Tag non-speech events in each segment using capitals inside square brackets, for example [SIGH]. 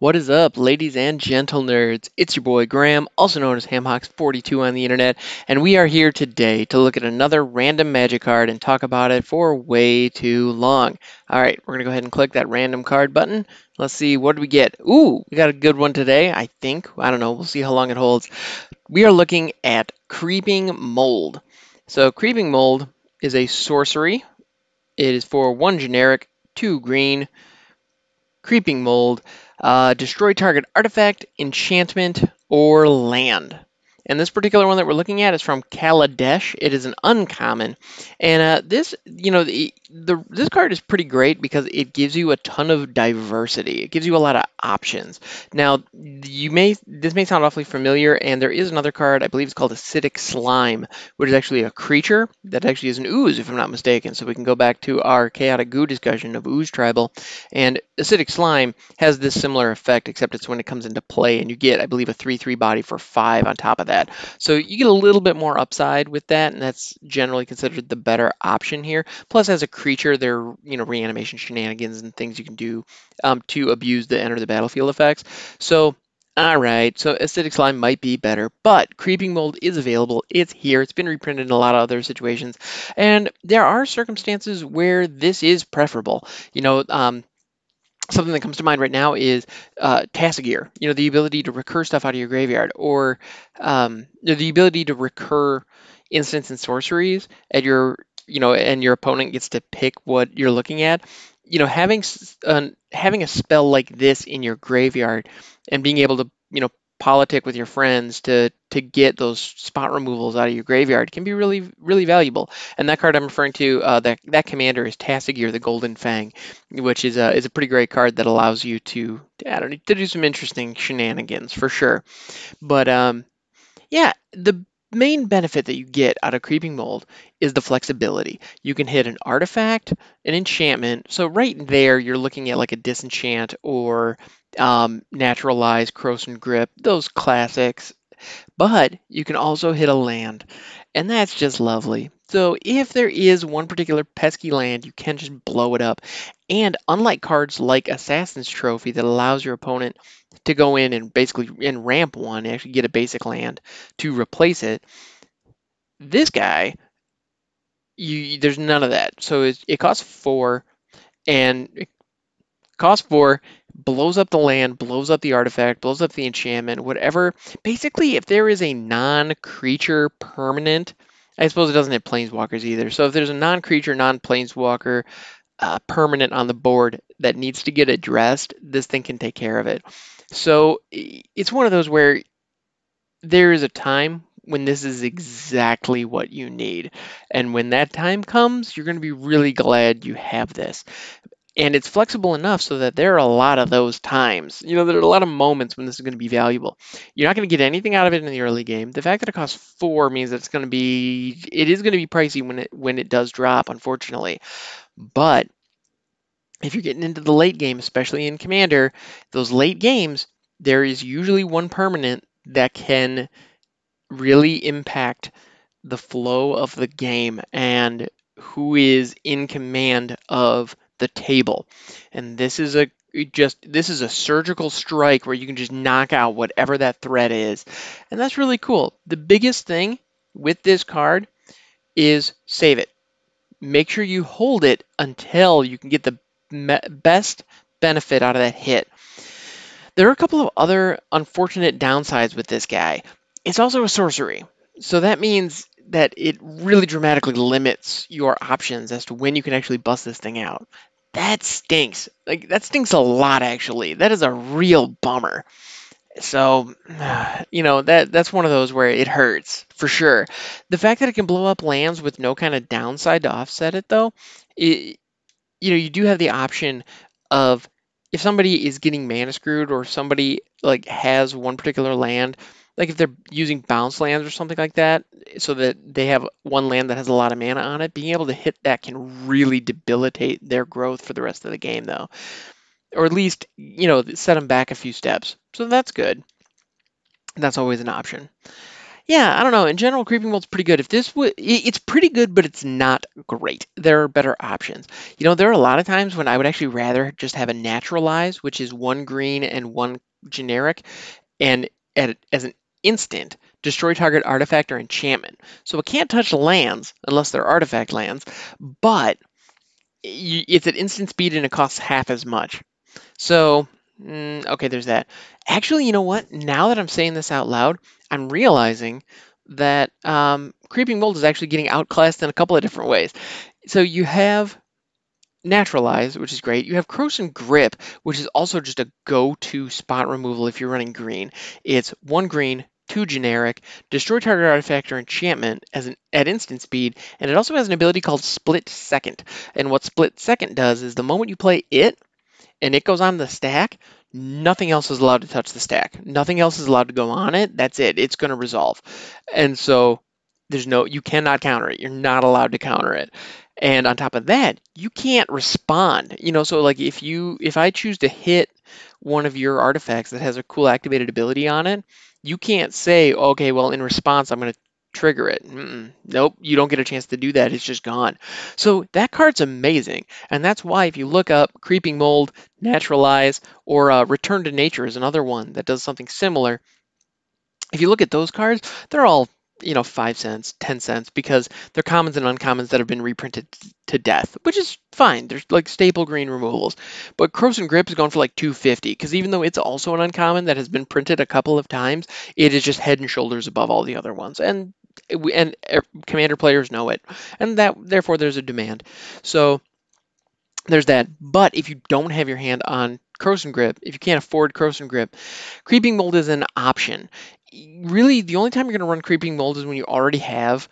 What is up, ladies and gentle nerds? It's your boy Graham, also known as Hamhawks42 on the internet, and we are here today to look at another random magic card and talk about it for way too long. All right, we're going to go ahead and click that random card button. Let's see, what do we get? Ooh, we got a good one today, I think. I don't know, we'll see how long it holds. We are looking at Creeping Mold. So, Creeping Mold is a sorcery. It is for one generic, two green, Creeping Mold. Uh, destroy target artifact, enchantment, or land. And this particular one that we're looking at is from Kaladesh. It is an uncommon. And uh, this, you know, the, the, this card is pretty great because it gives you a ton of diversity. It gives you a lot of options. Now, you may this may sound awfully familiar, and there is another card, I believe it's called Acidic Slime, which is actually a creature that actually is an ooze, if I'm not mistaken. So we can go back to our Chaotic Goo discussion of Ooze Tribal. And Acidic Slime has this similar effect, except it's when it comes into play, and you get, I believe, a 3-3 body for 5 on top of that that. So you get a little bit more upside with that, and that's generally considered the better option here. Plus, as a creature, there are you know reanimation shenanigans and things you can do um, to abuse the enter the battlefield effects. So all right, so acidic slime might be better, but creeping mold is available. It's here. It's been reprinted in a lot of other situations, and there are circumstances where this is preferable. You know, um, something that comes to mind right now is uh, Tasigur. You know, the ability to recur stuff out of your graveyard, or um, the ability to recur instants and sorceries at your, you know, and your opponent gets to pick what you're looking at. You know, having having a spell like this in your graveyard and being able to, you know, politic with your friends to to get those spot removals out of your graveyard can be really really valuable. And that card I'm referring to, uh, that that commander is Tasigur the Golden Fang, which is a is a pretty great card that allows you to I don't to do some interesting shenanigans for sure. But um, yeah, the main benefit that you get out of Creeping Mold is the flexibility. You can hit an artifact, an enchantment. So right there, you're looking at like a disenchant or um, naturalize, Krosan Grip, those classics. But you can also hit a land, and that's just lovely. So if there is one particular pesky land, you can just blow it up. And unlike cards like Assassin's Trophy that allows your opponent to go in and basically in ramp one and actually get a basic land to replace it, this guy, you there's none of that. So it, it costs four, and it costs four, blows up the land, blows up the artifact, blows up the enchantment, whatever. Basically, if there is a non-creature permanent, I suppose it doesn't have planeswalkers either. So if there's a non-creature, non-planeswalker uh, permanent on the board that needs to get addressed, this thing can take care of it. So it's one of those where there is a time when this is exactly what you need. And when that time comes, you're going to be really glad you have this and it's flexible enough so that there are a lot of those times. You know, there are a lot of moments when this is going to be valuable. You're not going to get anything out of it in the early game. The fact that it costs four means that it's going to be it is going to be pricey when it when it does drop, unfortunately. But if you're getting into the late game, especially in Commander, those late games, there is usually one permanent that can really impact the flow of the game and who is in command of the table. And this is a just this is a surgical strike where you can just knock out whatever that threat is. And that's really cool. The biggest thing with this card is save it. Make sure you hold it until you can get the best benefit out of that hit. There are a couple of other unfortunate downsides with this guy. It's also a sorcery. So that means that it really dramatically limits your options as to when you can actually bust this thing out. That stinks. Like that stinks a lot actually. That is a real bummer. So, [SIGHS] you know, that that's one of those where it hurts for sure. The fact that it can blow up lands with no kind of downside to offset it though, it, you know, you do have the option of if somebody is getting mana screwed or somebody like has one particular land like if they're using bounce lands or something like that, so that they have one land that has a lot of mana on it, being able to hit that can really debilitate their growth for the rest of the game, though, or at least you know set them back a few steps. So that's good. That's always an option. Yeah, I don't know. In general, Creeping Mold's pretty good. If this would, it's pretty good, but it's not great. There are better options. You know, there are a lot of times when I would actually rather just have a naturalize, which is one green and one generic, and at, as an instant destroy target artifact or enchantment. So it can't touch lands unless they're artifact lands, but it's at instant speed and it costs half as much. So, mm, okay, there's that. Actually, you know what? Now that I'm saying this out loud, I'm realizing that um, Creeping Mold is actually getting outclassed in a couple of different ways. So you have Naturalize, which is great. You have Krosan Grip, which is also just a go-to spot removal if you're running green. It's one green, two generic, destroy target artifact or enchantment as an at instant speed, and it also has an ability called Split Second. And what Split Second does is the moment you play it and it goes on the stack, nothing else is allowed to touch the stack. Nothing else is allowed to go on it. That's it. It's going to resolve. And so there's no you cannot counter it. You're not allowed to counter it. And on top of that, you can't respond. You know, so like if you if I choose to hit one of your artifacts that has a cool activated ability on it, you can't say, okay, well, in response, I'm going to trigger it. Mm-mm. Nope, you don't get a chance to do that. It's just gone. So that card's amazing. And that's why if you look up Creeping Mold, Naturalize, or uh, Return to Nature is another one that does something similar. If you look at those cards, they're all you know, five cents, ten cents, because they're commons and uncommons that have been reprinted to death, which is fine. There's like staple green removals. But Krosan Grip is going for like 250, because even though it's also an uncommon that has been printed a couple of times, it is just head and shoulders above all the other ones. And and er, commander players know it, and that therefore there's a demand. So there's that. But if you don't have your hand on Krosan Grip, if you can't afford Krosan Grip, Creeping Mold is an option. Really the only time you're going to run creeping mold is when you already have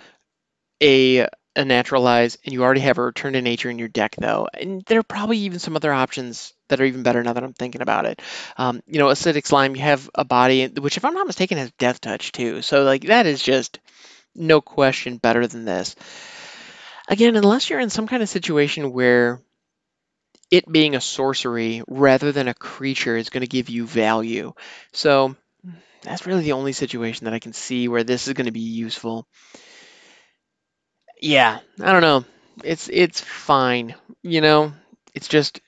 a a naturalize and you already have a return to nature in your deck though. And there are probably even some other options that are even better now that i'm thinking about it. Um, you know acidic slime you have a body which if i'm not mistaken has death touch too. So like that is just no question better than this. Again unless you're in some kind of situation where it being a sorcery rather than a creature is going to give you value so that's really the only situation that I can see where this is going to be useful. Yeah, I don't know. It's it's fine. You know, it's just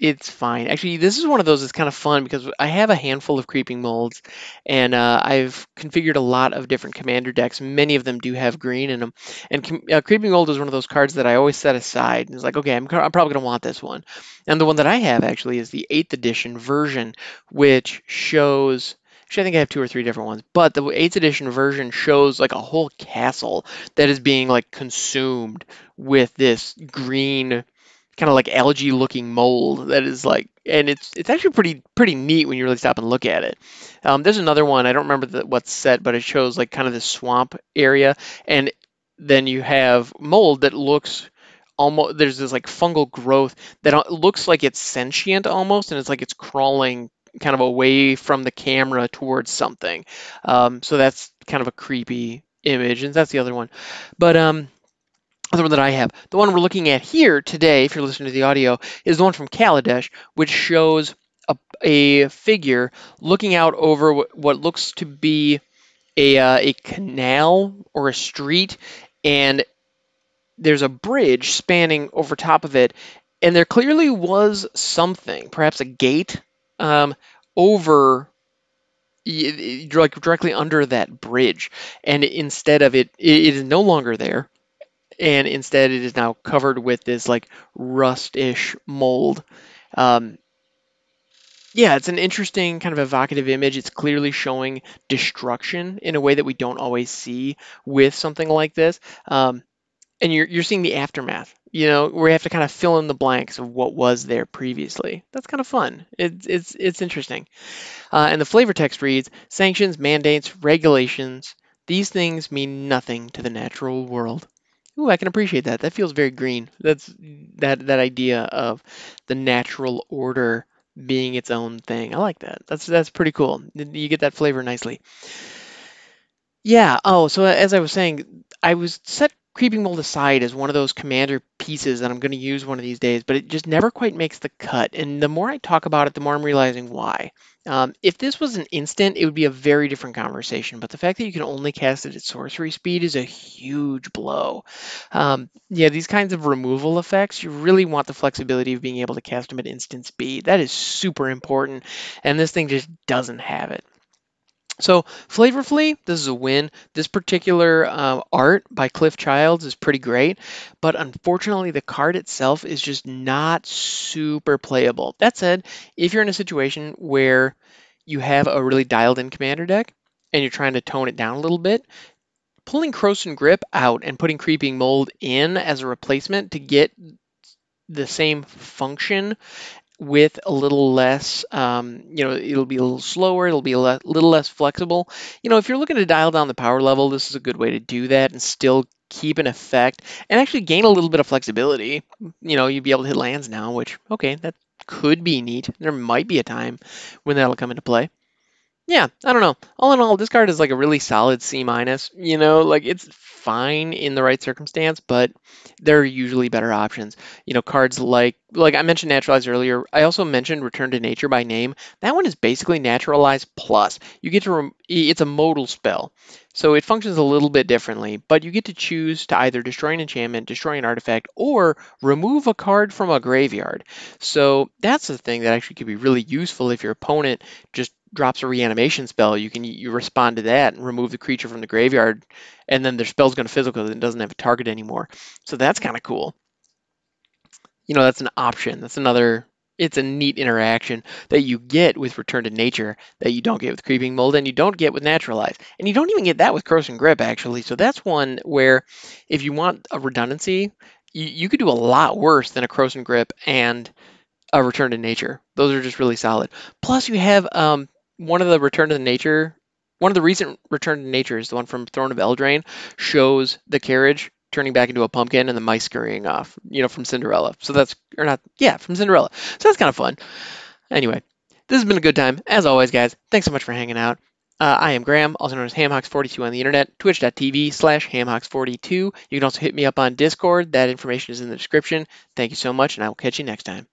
it's fine. Actually, this is one of those that's kind of fun because I have a handful of creeping molds, and uh, I've configured a lot of different commander decks. Many of them do have green in them, and uh, creeping mold is one of those cards that I always set aside. And it's like, okay, I'm, I'm probably going to want this one, and the one that I have actually is the eighth edition version, which shows Actually, I think I have two or three different ones. But the 8th edition version shows like a whole castle that is being like consumed with this green kind of like algae looking mold that is like and it's it's actually pretty pretty neat when you really stop and look at it um, there's another one i don't remember the, what's set but it shows like kind of this swamp area and then you have mold that looks almost there's this like fungal growth that looks like it's sentient almost and it's like it's crawling kind of away from the camera towards something. Um, so that's kind of a creepy image, and that's the other one. But um, other one that I have, the one we're looking at here today, if you're listening to the audio, is the one from Kaladesh, which shows a, a figure looking out over what, what looks to be a, uh, a canal or a street, and there's a bridge spanning over top of it, and there clearly was something, perhaps a gate um, over like directly under that bridge and instead of it it is no longer there and instead it is now covered with this like rust-ish mold um, yeah it's an interesting kind of evocative image it's clearly showing destruction in a way that we don't always see with something like this um, and you're, you're seeing the aftermath you know, where you have to kind of fill in the blanks of what was there previously. That's kind of fun. It's it's it's interesting. Uh, and the flavor text reads: sanctions, mandates, regulations. These things mean nothing to the natural world. Ooh, I can appreciate that. That feels very green. That's that that idea of the natural order being its own thing. I like that. That's that's pretty cool. You get that flavor nicely. Yeah. Oh, so uh, as I was saying, I was set Creeping Mold aside as one of those commander pieces that I'm going to use one of these days, but it just never quite makes the cut. And the more I talk about it, the more I'm realizing why. Um, if this was an instant, it would be a very different conversation. But the fact that you can only cast it at sorcery speed is a huge blow. Um, yeah, these kinds of removal effects, you really want the flexibility of being able to cast them at instant speed. That is super important, and this thing just doesn't have it. So flavorfully, this is a win. This particular uh, art by Cliff Childs is pretty great, but unfortunately the card itself is just not super playable. That said, if you're in a situation where you have a really dialed in commander deck and you're trying to tone it down a little bit, pulling Krosan Grip out and putting Creeping Mold in as a replacement to get the same function with a little less, um, you know, it'll be a little slower, it'll be a le- little less flexible. You know, if you're looking to dial down the power level, this is a good way to do that and still keep an effect and actually gain a little bit of flexibility. You know, you'd be able to hit lands now, which, okay, that could be neat. There might be a time when that'll come into play yeah, I don't know. All in all, this card is like a really solid C minus. You know, like it's fine in the right circumstance, but there are usually better options. You know, cards like like I mentioned Naturalize earlier. I also mentioned Return to Nature by name. That one is basically Naturalize plus. You get to rem- it's a modal spell, so it functions a little bit differently. But you get to choose to either destroy an enchantment, destroy an artifact, or remove a card from a graveyard. So that's the thing that actually could be really useful if your opponent just drops a reanimation spell, you can you respond to that and remove the creature from the graveyard, and then their spell's going to because it doesn't have a target anymore. So that's kind of cool. You know, that's an option. That's another. It's a neat interaction that you get with Return to Nature that you don't get with Creeping Mold and you don't get with Naturalize. And you don't even get that with Krosan Grip, actually. So that's one where if you want a redundancy, you, you could do a lot worse than a Krosan Grip and a Return to Nature. Those are just really solid. Plus, you have um, one of the Return to the Nature, one of the recent Return to Nature is the one from Throne of Eldraine, shows the carriage turning back into a pumpkin and the mice scurrying off, you know, from Cinderella. So that's, or not, yeah, from Cinderella. So that's kind of fun. Anyway, this has been a good time. As always, guys, thanks so much for hanging out. Uh, I am Graham, also known as HamHawks42 on the internet, twitch.tv slash HamHawks42. You can also hit me up on Discord. That information is in the description. Thank you so much, and I will catch you next time.